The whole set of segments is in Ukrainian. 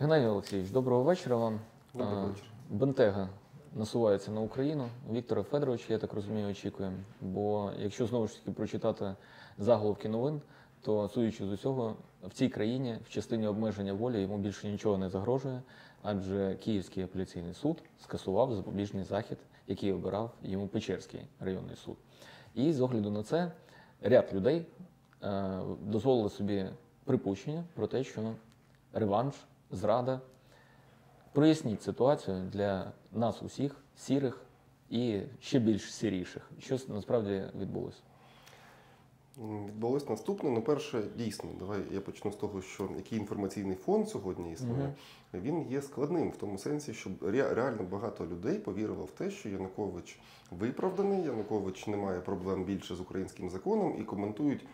Геннадій Олексійович, доброго вечора вам. Добрий А, вечір. Бентега насувається на Україну. Віктора Федоровича, я так розумію, очікуємо. Бо якщо знову ж таки прочитати заголовки новин, то судячи з усього, в цій країні в частині обмеження волі йому більше нічого не загрожує, адже Київський апеляційний суд скасував запобіжний захід, який обирав йому Печерський районний суд. І з огляду на це ряд людей е, дозволили собі припущення про те, що реванш, зрада. Проясніть ситуацію для нас усіх, сірих і ще більш сіріших. Що насправді відбулося? Відбулось наступне. Ну, перше, дійсно, давай я почну з того, що який інформаційний фон сьогодні існує. Він є складним в тому сенсі, що реально багато людей повірило в те, що Янукович виправданий, Янукович не має проблем більше з українським законом і коментують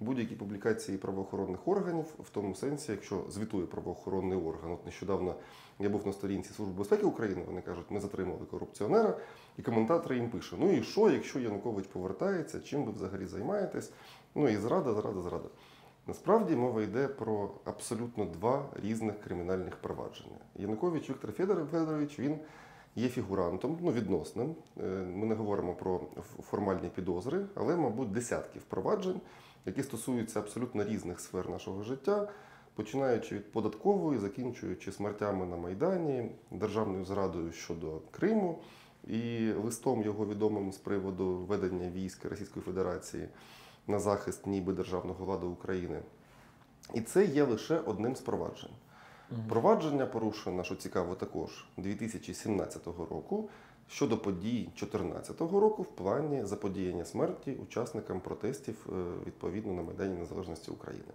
будь-які публікації правоохоронних органів в тому сенсі, якщо звітує правоохоронний орган. От нещодавно я був на сторінці Служби безпеки України. Вони кажуть, ми затримали корупціонера, і коментатор їм пише: Ну і що, якщо Янукович повертається, чим ви взагалі займаєтесь? Ну і зрада, зрада, зрада. Насправді мова йде про абсолютно два різних кримінальних провадження. Янукович Віктор Федор- Федорович він є фігурантом, ну відносним. Е, Ми не говоримо про формальні підозри, але, мабуть, десятки впроваджень, які стосуються абсолютно різних сфер нашого життя, починаючи від податкової, закінчуючи смертями на Майдані, державною зрадою щодо Криму і листом його відомим з приводу ведення військ Російської Федерації на захист ніби державного ладу України. І це є лише одним з проваджень. Провадження порушено, що цікаво, також 2017 року щодо подій 2014 року в плані заподіяння смерті учасникам протестів е, відповідно на Майдані Незалежності України.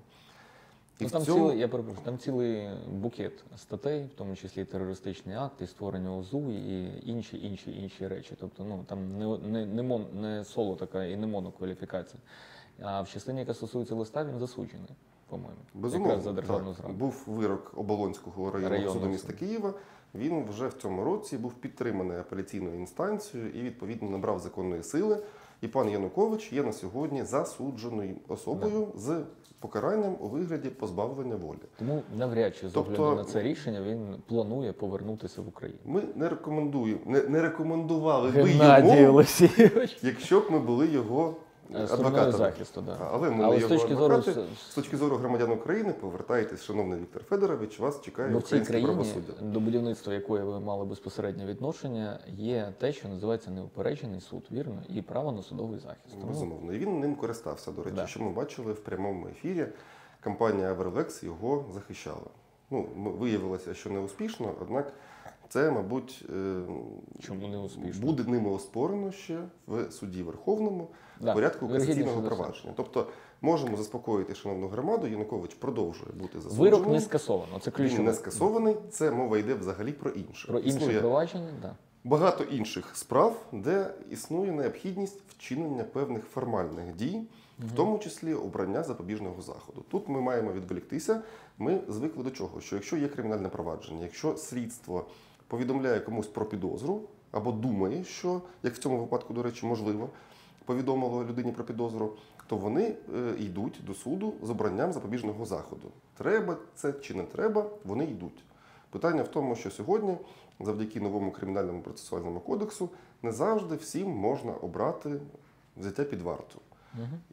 Ну, там, цьому- цілий, я перепрошую, там цілий букет статей, в тому числі і терористичний акт, і створення ОЗУ, і інші, інші, інші речі. Тобто, ну там не, не, не, мон, не соло така і не монокваліфікація. А в частині, яка стосується листа, він засуджений, по-моєму. Безумовно, за державну так. зраду. був вирок Оболонського районного Районного суду міста. Києва. Він вже в цьому році був підтриманий апеляційною інстанцією і відповідно набрав законної сили. І пан Янукович є на сьогодні засудженою особою з покаранням у вигляді позбавлення волі. Тому навряд чи з Тобто- на це рішення він планує повернутися в Україну. Ми не рекомендуємо, не, не рекомендували би йому, Олексійович. якщо б ми були його Е, захисту, да. Але ми Але не з точки зору З точки зору громадян України, повертайтесь, шановний Віктор Федорович, вас чекає Бо цій українське країні, правосуддя. до будівництва якої ви мали безпосереднє відношення, є те, що називається неупереджений суд, вірно, і право на судовий захист. Тому Безумовно, і він ним користався. До речі, Да. що ми бачили в прямому ефірі. Компанія Everlex його захищала. Ну, виявилося, що не успішно, однак це, мабуть, е, чому не успішно? буде ними оспорено ще в суді Верховному Да, в порядку касаційного провадження. Тобто можемо заспокоїти шановну громаду. Янукович продовжує бути засудженим. Вирок не скасовано. Це Він не скасований. Це мова йде взагалі про інше. Про інше Існує провадження, да. багато інших справ, де існує необхідність вчинення певних формальних дій, в тому числі обрання запобіжного заходу. Тут ми маємо відволіктися. Ми звикли до чого? Що якщо є кримінальне провадження, якщо слідство повідомляє комусь про підозру або думає, що як в цьому випадку, до речі, можливо, повідомило людині про підозру, то вони е, йдуть до суду з обранням запобіжного заходу. Треба це чи не треба, вони йдуть. Питання в тому, що сьогодні, завдяки новому кримінальному процесуальному кодексу, не завжди всім можна обрати взяття під варту.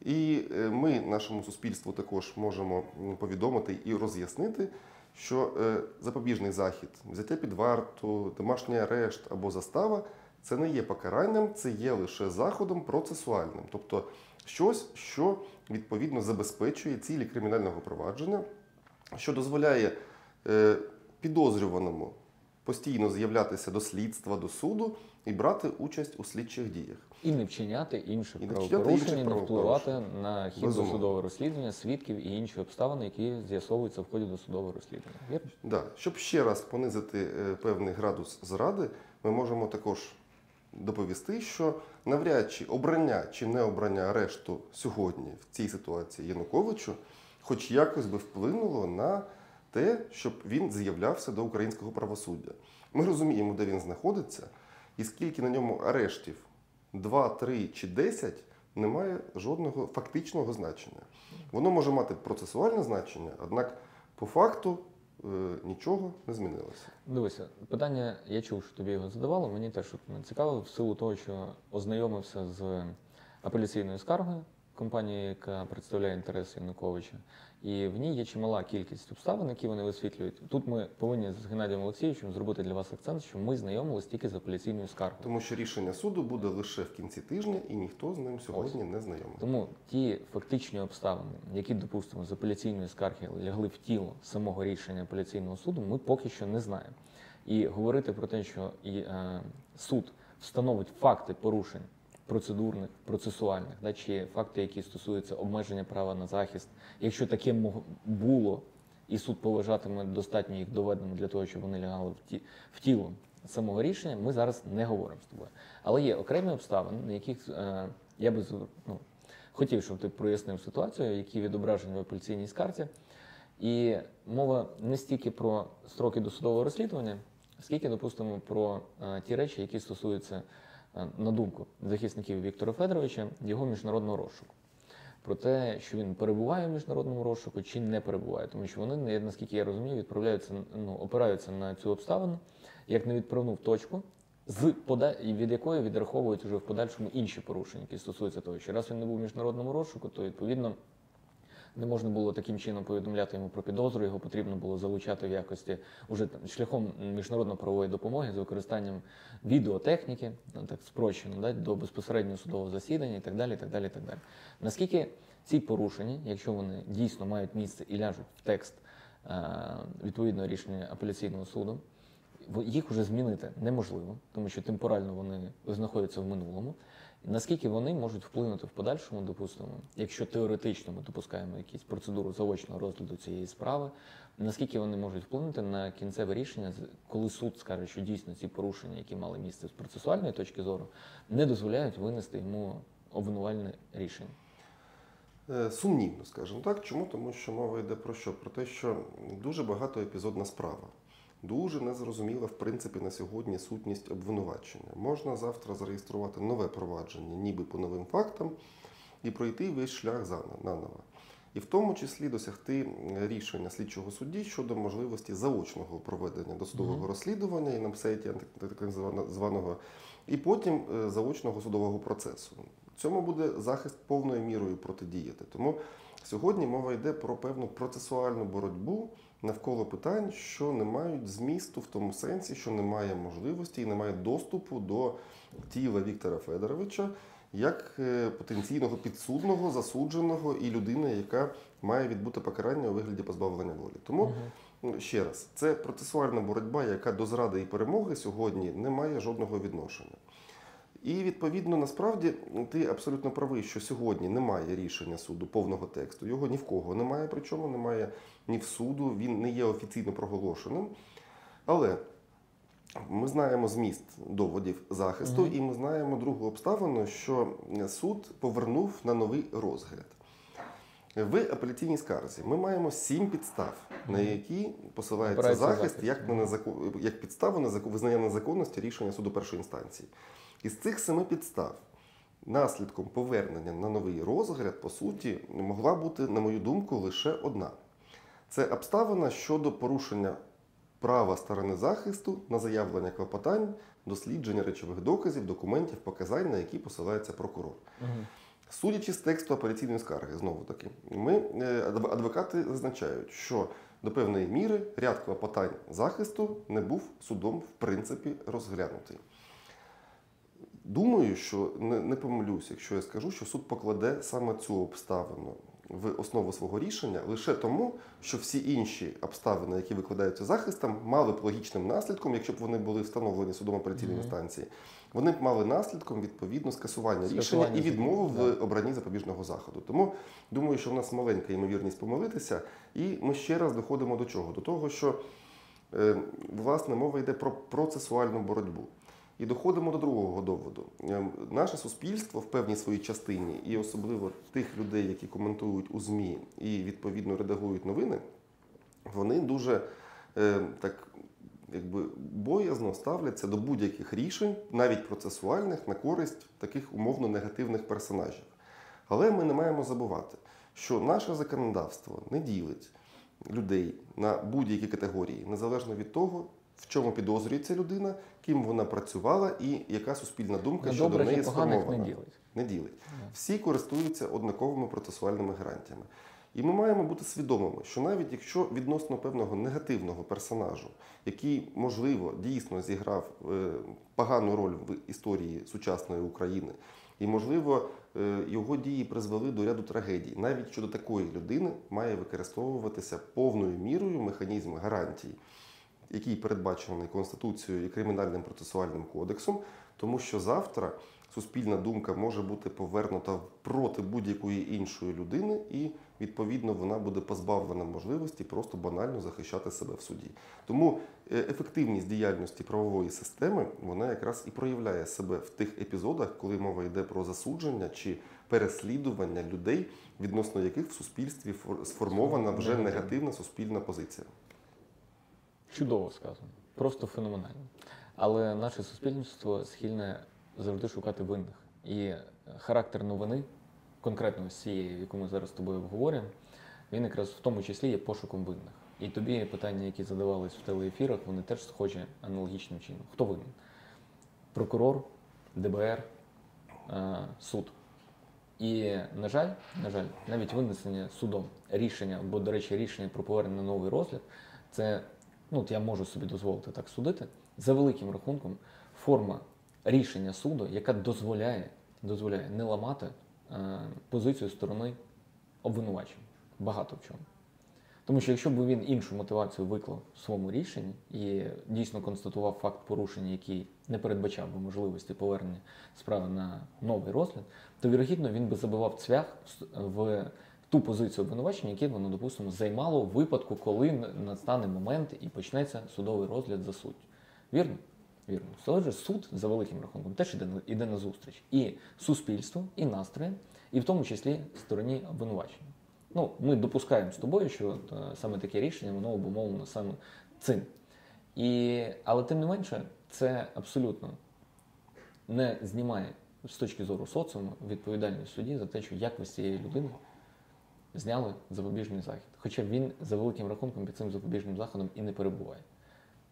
І е, ми нашому суспільству також можемо повідомити і роз'яснити, що е, запобіжний захід, взяття під варту, домашній арешт або застава це не є покаранням, це є лише заходом процесуальним, тобто щось, що відповідно забезпечує цілі кримінального провадження, що дозволяє е, підозрюваному постійно з'являтися до слідства, до суду і брати участь у слідчих діях. І не вчиняти інших І не правопорушень, і не впливати на хід досудового розслідування, свідків і інші обставини, які з'ясовуються в ході досудового розслідування. Вірно? Да. Щоб ще раз понизити е, певний градус зради, ми можемо також доповісти, що навряд чи обрання чи не обрання арешту сьогодні в цій ситуації Януковичу, хоч якось би вплинуло на те, щоб він з'являвся до українського правосуддя. Ми розуміємо, де він знаходиться, і скільки на ньому арештів 2, 3 чи 10, не має жодного фактичного значення. Воно може мати процесуальне значення, однак по факту е, нічого не змінилося. Дивися, питання, я чув, що тобі його задавали. Мені теж цікаво, в силу того, що ознайомився з апеляційною скаргою компанії, яка представляє інтереси Януковича, і в ній є чимала кількість обставин, які вони висвітлюють. Тут ми повинні з Геннадієм Олексійовичем зробити для вас акцент, що ми знайомились тільки з апеляційною скаргою. Тому що рішення суду буде лише в кінці тижня, і ніхто з ним сьогодні не знайомий. Тому ті фактичні обставини, які, допустимо, з апеляційної скарги лягли в тіло самого рішення апеляційного суду, ми поки що не знаємо. І говорити про те, що і, е, суд встановить факти порушень процедурних, процесуальних, да, чи факти, які стосуються обмеження права на захист, якщо таке було, і суд поважатиме достатньо їх доведено для того, щоб вони лягали в, ті, в тіло самого рішення, ми зараз не говоримо з тобою. Але є окремі обставини, на яких е, я би ну, хотів, щоб ти прояснив ситуацію, які відображені в апеляційній скарці. І мова не стільки про строки досудового розслідування, скільки, допустимо, про е, ті речі, які стосуються, на думку захисників Віктора Федоровича, його міжнародного розшуку. Про те, що він перебуває в міжнародному розшуку чи не перебуває, тому що вони, наскільки я розумію, відправляються ну, опираються на цю обставину як на відправну точку, з пода... від якої відраховують вже в подальшому інші порушення, які стосуються того, що раз він не був в міжнародному розшуку, то відповідно не можна було таким чином повідомляти йому про підозру, його потрібно було залучати в якості уже шляхом міжнародно-правової допомоги з використанням відеотехніки, ну, так спрощено, да, до безпосереднього судового засідання і так далі. Так далі, так далі. Наскільки ці порушення, якщо вони дійсно мають місце і ляжуть в текст е, відповідного рішення апеляційного суду, їх вже змінити неможливо, тому що темпорально вони знаходяться в минулому. Наскільки вони можуть вплинути в подальшому, допустимо, якщо теоретично ми допускаємо якусь процедуру заочного розгляду цієї справи, наскільки вони можуть вплинути на кінцеве рішення, коли суд скаже, що дійсно ці порушення, які мали місце з процесуальної точки зору, не дозволяють винести йому обвинувальне рішення. Е, Сумнівно, скажімо так. Чому? Тому що мова йде про що? Про те, що дуже багато епізодна справа. Дуже незрозуміла, в принципі, на сьогодні сутність обвинувачення. Можна завтра зареєструвати нове провадження, ніби по новим фактам, і пройти весь шлях наново. І в тому числі досягти рішення слідчого судді щодо можливості заочного проведення досудового Мгм. розслідування і на сайті так- так званого, і потім е, заочного судового процесу. Цьому буде захист повною мірою протидіяти. Тому сьогодні мова йде про певну процесуальну боротьбу навколо питань, що не мають змісту в тому сенсі, що немає можливості і немає доступу до тіла Віктора Федоровича як е, потенційного підсудного, засудженого і людини, яка має відбути покарання у вигляді позбавлення волі. Тому Ну, Ще раз, це процесуальна боротьба, яка до зради і перемоги сьогодні не має жодного відношення. І відповідно, насправді, ти абсолютно правий, що сьогодні немає рішення суду повного тексту. Його ні в кого немає, причому немає ні в суду, він не є офіційно проголошеним. Але ми знаємо зміст доводів захисту, Мгм. і ми знаємо другу обставину, що суд повернув на новий розгляд. В апеляційній скарзі ми маємо сім підстав, на які посилається захист захист. як, на незако- як підставу на зако- визнання незаконності рішення суду першої інстанції. Із цих семи підстав наслідком повернення на новий розгляд, по суті, могла бути, на мою думку, лише одна. Це обставина щодо порушення права сторони захисту на заявлення клопотань, дослідження речових доказів, документів, показань, на які посилається прокурор. Судячи з тексту апеляційної скарги, знову таки, ми е, адвокати зазначають, що до певної міри ряд клопотань захисту не був судом в принципі розглянутий. Думаю, що не, не помилюсь, якщо я скажу, що суд покладе саме цю обставину в основу свого рішення лише тому, що всі інші обставини, які викладаються захистом, мали б логічним наслідком, якщо б вони були встановлені судом апеляційної Мгм. інстанції, вони б мали наслідком відповідно скасування, рішення і відмову да. в обранні запобіжного заходу. Тому думаю, що в нас маленька ймовірність помилитися, і ми ще раз доходимо до чого? До того, що е, власне мова йде про процесуальну боротьбу. І доходимо до другого доводу. Е, Наше суспільство в певній своїй частині, і особливо тих людей, які коментують у ЗМІ і відповідно редагують новини, вони дуже е, так якби боязно ставляться до будь-яких рішень, навіть процесуальних, на користь таких умовно негативних персонажів. Але ми не маємо забувати, що наше законодавство не ділить людей на будь-які категорії, незалежно від того, в чому підозрюється людина, ким вона працювала і яка суспільна думка На щодо неї сформована. не ділить. Не ділить. Всі користуються однаковими процесуальними гарантіями. І ми маємо бути свідомими, що навіть якщо відносно певного негативного персонажу, який, можливо, дійсно зіграв е, погану роль в історії сучасної України, і, можливо, е, його дії призвели до ряду трагедій, навіть щодо такої людини має використовуватися повною мірою механізм гарантій, який передбачений Конституцією і Кримінальним процесуальним кодексом, тому що завтра суспільна думка може бути повернута проти будь-якої іншої людини, і відповідно вона буде позбавлена можливості просто банально захищати себе в суді. Тому е, ефективність діяльності правової системи вона якраз і проявляє себе в тих епізодах, коли мова йде про засудження чи переслідування людей, відносно яких в суспільстві фор- сформована вже негативна суспільна позиція. Чудово сказано, просто феноменально. Але наше суспільство схильне завжди шукати винних. І характер новини, конкретно ось цієї, яку ми зараз з тобою обговорюємо, він якраз в тому числі є пошуком винних. І тобі питання, які задавались в телеефірах, вони теж схожі аналогічним чином. Хто винен? Прокурор, ДБР, е, суд. І, на жаль, на жаль, навіть винесення судом рішення, або, до речі, рішення про повернення на новий розгляд, це, ну, от я можу собі дозволити так судити, за великим рахунком, форма рішення суду, яка дозволяє, дозволяє не ламати е, позицію сторони обвинувачення. Багато в чому. Тому що якщо б він іншу мотивацію виклав в своєму рішенні і дійсно констатував факт порушення, який не передбачав би можливості повернення справи на новий розгляд, то вірогідно він би забивав цвях в ту позицію обвинувачення, яке воно, допустимо, займало в випадку, коли настане момент і почнеться судовий розгляд за суттю. Вірно? Вірно. Але суд за великим рахунком теж іде, іде на зустріч і суспільству, і настроєм, і в тому числі стороні обвинувачення. Ну, ми допускаємо з тобою, що е, саме таке рішення воно обумовлено саме цим. І, але тим не менше, це абсолютно не знімає з точки зору соціуму відповідальність судді за те, що як ви з цієї людини зняли запобіжний захід. Хоча він за великим рахунком під цим запобіжним заходом і не перебуває.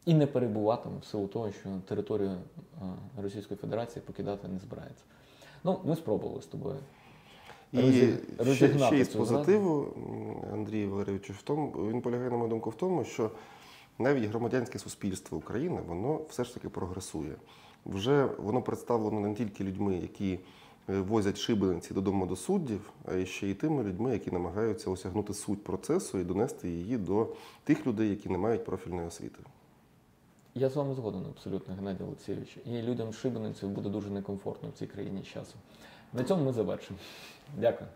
І не перебуватиме в силу того, що територію е, Російської Федерації покидати не збирається. Ну, ми спробували з тобою. І ще, ще із позитиву, м, Андрій Валерійович, в тому, він полягає, на мою думку, в тому, що навіть громадянське суспільство України, воно все ж таки прогресує. Вже воно представлено не тільки людьми, які возять шибениці додому до суддів, а ще й тими людьми, які намагаються осягнути суть процесу і донести її до тих людей, які не мають профільної освіти. Я з вами згоден абсолютно, Геннадій Олексійович. І людям шибениців буде дуже некомфортно в цій країні з часом. На цьому ми завершимо. Дякую.